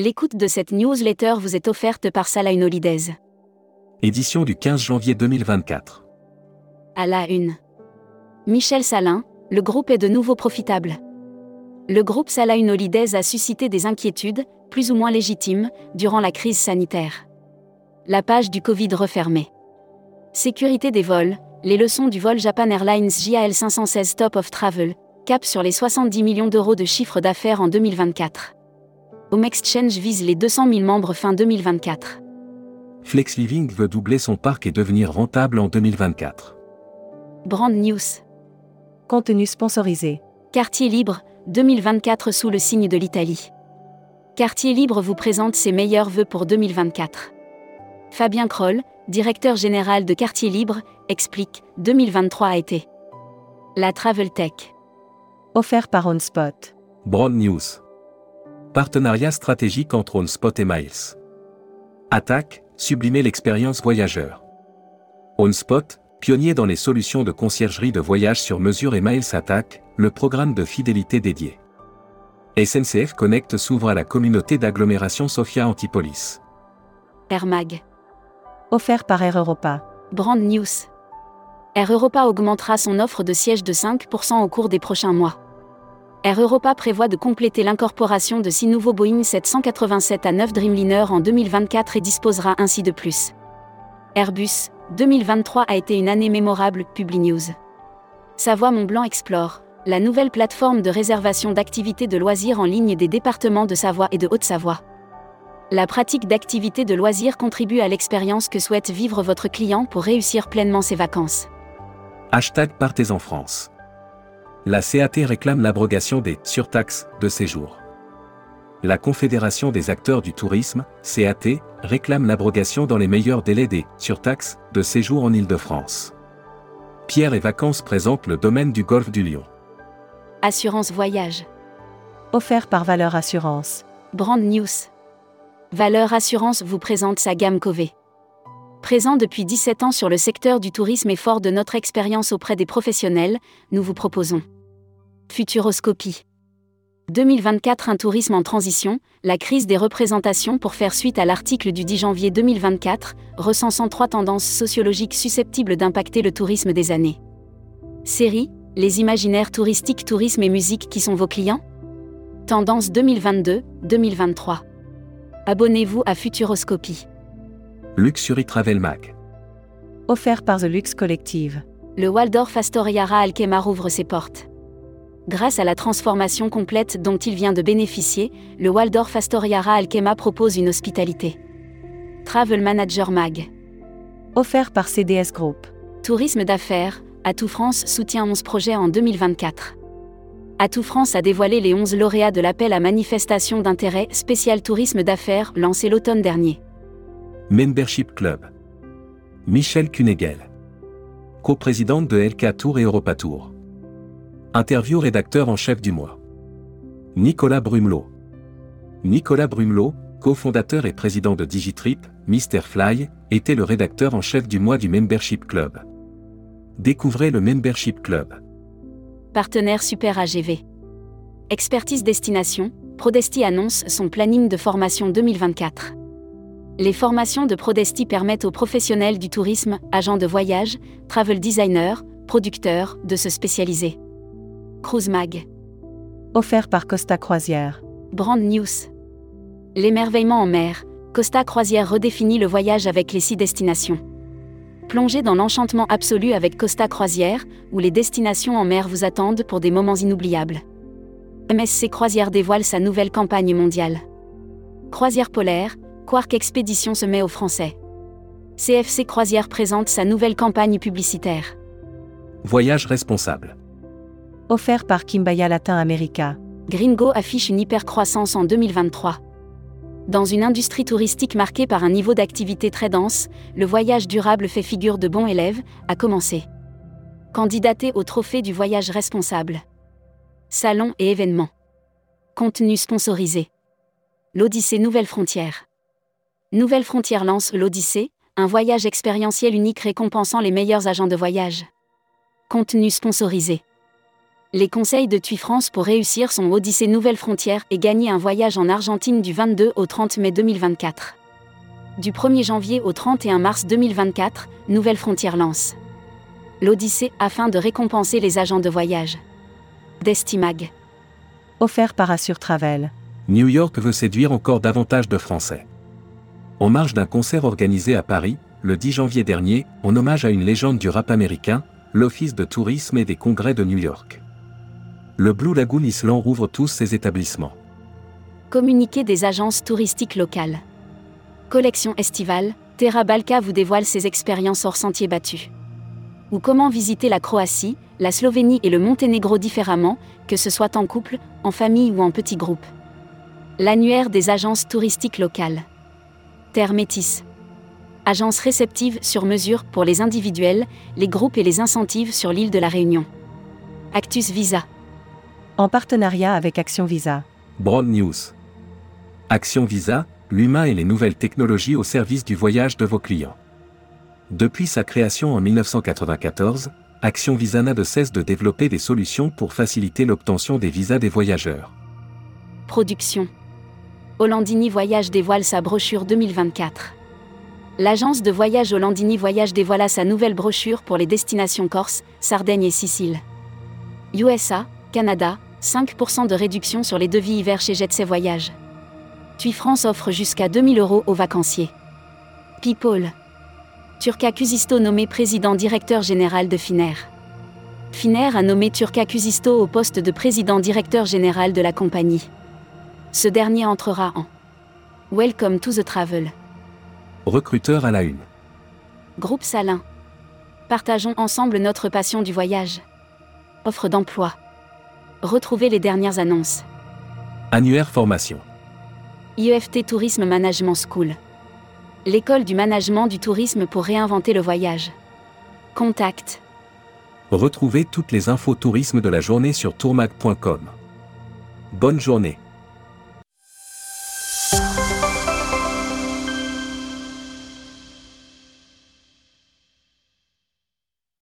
L'écoute de cette newsletter vous est offerte par Salah Holidays. Édition du 15 janvier 2024. À la une. Michel Salin, le groupe est de nouveau profitable. Le groupe Salah Holidays a suscité des inquiétudes, plus ou moins légitimes, durant la crise sanitaire. La page du Covid refermée. Sécurité des vols, les leçons du vol Japan Airlines JAL 516 Top of Travel, cap sur les 70 millions d'euros de chiffre d'affaires en 2024. Home Exchange vise les 200 000 membres fin 2024. Flex Living veut doubler son parc et devenir rentable en 2024. Brand News. Contenu sponsorisé. Quartier Libre, 2024 sous le signe de l'Italie. Quartier Libre vous présente ses meilleurs vœux pour 2024. Fabien Kroll, directeur général de Quartier Libre, explique 2023 a été la Travel Tech. Offert par OnSpot. Broad News. Partenariat stratégique entre OnSpot et Miles. Attaque, sublimer l'expérience voyageur. OnSpot, pionnier dans les solutions de conciergerie de voyage sur mesure et Miles Attack, le programme de fidélité dédié. SNCF Connect s'ouvre à la communauté d'agglomération Sofia Antipolis. Air Mag. Offert par Air Europa. Brand News. Air Europa augmentera son offre de sièges de 5% au cours des prochains mois. Air Europa prévoit de compléter l'incorporation de 6 nouveaux Boeing 787 à 9 Dreamliner en 2024 et disposera ainsi de plus. Airbus, 2023 a été une année mémorable, Publi-News. Savoie Mont-Blanc Explore, la nouvelle plateforme de réservation d'activités de loisirs en ligne des départements de Savoie et de Haute-Savoie. La pratique d'activités de loisirs contribue à l'expérience que souhaite vivre votre client pour réussir pleinement ses vacances. Hashtag Partez en France. La CAT réclame l'abrogation des surtaxes de séjour. La Confédération des acteurs du tourisme, CAT, réclame l'abrogation dans les meilleurs délais des surtaxes de séjour en Île-de-France. Pierre et Vacances présente le domaine du golfe du Lion. Assurance voyage. Offert par Valeur Assurance. Brand News. Valeur Assurance vous présente sa gamme Cové. Présent depuis 17 ans sur le secteur du tourisme et fort de notre expérience auprès des professionnels, nous vous proposons Futuroscopie. 2024 Un tourisme en transition, la crise des représentations pour faire suite à l'article du 10 janvier 2024, recensant trois tendances sociologiques susceptibles d'impacter le tourisme des années. Série, les imaginaires touristiques, tourisme et musique qui sont vos clients? Tendance 2022-2023. Abonnez-vous à Futuroscopie. Luxury Travel Mag. Offert par The Lux Collective. Le Waldorf Astoria Alkemar ouvre ses portes. Grâce à la transformation complète dont il vient de bénéficier, le Waldorf Astoria Alkema propose une hospitalité. Travel Manager Mag. Offert par CDS Group. Tourisme d'affaires, Atout France soutient 11 projets en 2024. Atout France a dévoilé les 11 lauréats de l'appel à manifestation d'intérêt spécial tourisme d'affaires lancé l'automne dernier. Membership Club. Michel Cunegel. Co-présidente de LK Tour et Europa Tour. Interview rédacteur en chef du mois. Nicolas Brumelot. Nicolas Brumelot, cofondateur et président de Digitrip, Mr. Fly, était le rédacteur en chef du mois du Membership Club. Découvrez le Membership Club. Partenaire Super AGV. Expertise Destination, Prodesti annonce son planning de formation 2024. Les formations de Prodesti permettent aux professionnels du tourisme, agents de voyage, travel designers, producteurs, de se spécialiser. Cruise Mag. Offert par Costa Croisière. Brand News. L'émerveillement en mer, Costa Croisière redéfinit le voyage avec les six destinations. Plongez dans l'enchantement absolu avec Costa Croisière, où les destinations en mer vous attendent pour des moments inoubliables. MSC Croisière dévoile sa nouvelle campagne mondiale. Croisière polaire, Quark Expédition se met aux Français. CFC Croisière présente sa nouvelle campagne publicitaire. Voyage responsable. Offert par Kimbaya Latin America. Gringo affiche une hypercroissance en 2023. Dans une industrie touristique marquée par un niveau d'activité très dense, le voyage durable fait figure de bon élève, à commencer. Candidaté au trophée du voyage responsable. Salons et événements. Contenu sponsorisé. L'Odyssée Nouvelle Frontière. Nouvelle Frontière lance l'Odyssée, un voyage expérientiel unique récompensant les meilleurs agents de voyage. Contenu sponsorisé. Les conseils de TUI France pour réussir son Odyssée Nouvelle Frontière et gagner un voyage en Argentine du 22 au 30 mai 2024. Du 1er janvier au 31 mars 2024, Nouvelle Frontière lance l'Odyssée afin de récompenser les agents de voyage. Destimag. Offert par Assure Travel. New York veut séduire encore davantage de Français. En marge d'un concert organisé à Paris, le 10 janvier dernier, en hommage à une légende du rap américain, l'Office de tourisme et des congrès de New York le Blue Lagoon Island rouvre tous ses établissements. Communiqué des agences touristiques locales. Collection estivale, Terra Balka vous dévoile ses expériences hors sentiers battus. Ou comment visiter la Croatie, la Slovénie et le Monténégro différemment, que ce soit en couple, en famille ou en petit groupe. L'annuaire des agences touristiques locales. Terre Métis. Agence réceptive sur mesure pour les individuels, les groupes et les incentives sur l'île de la Réunion. Actus Visa en partenariat avec Action Visa. Broad News. Action Visa, l'humain et les nouvelles technologies au service du voyage de vos clients. Depuis sa création en 1994, Action Visa n'a de cesse de développer des solutions pour faciliter l'obtention des visas des voyageurs. Production. Hollandini Voyage dévoile sa brochure 2024. L'agence de voyage Hollandini Voyage dévoila sa nouvelle brochure pour les destinations Corse, Sardaigne et Sicile. USA, Canada, 5% de réduction sur les devis hiver chez Jet Voyages. TUI France offre jusqu'à 2000 euros aux vacanciers. People. Turca Cusisto nommé président directeur général de Finnair. Finnair a nommé Turca Cusisto au poste de président directeur général de la compagnie. Ce dernier entrera en Welcome to the Travel. Recruteur à la une. Groupe Salin. Partageons ensemble notre passion du voyage. Offre d'emploi. Retrouvez les dernières annonces. Annuaire formation. IEFT Tourisme Management School. L'école du management du tourisme pour réinventer le voyage. Contact. Retrouvez toutes les infos tourisme de la journée sur tourmag.com. Bonne journée.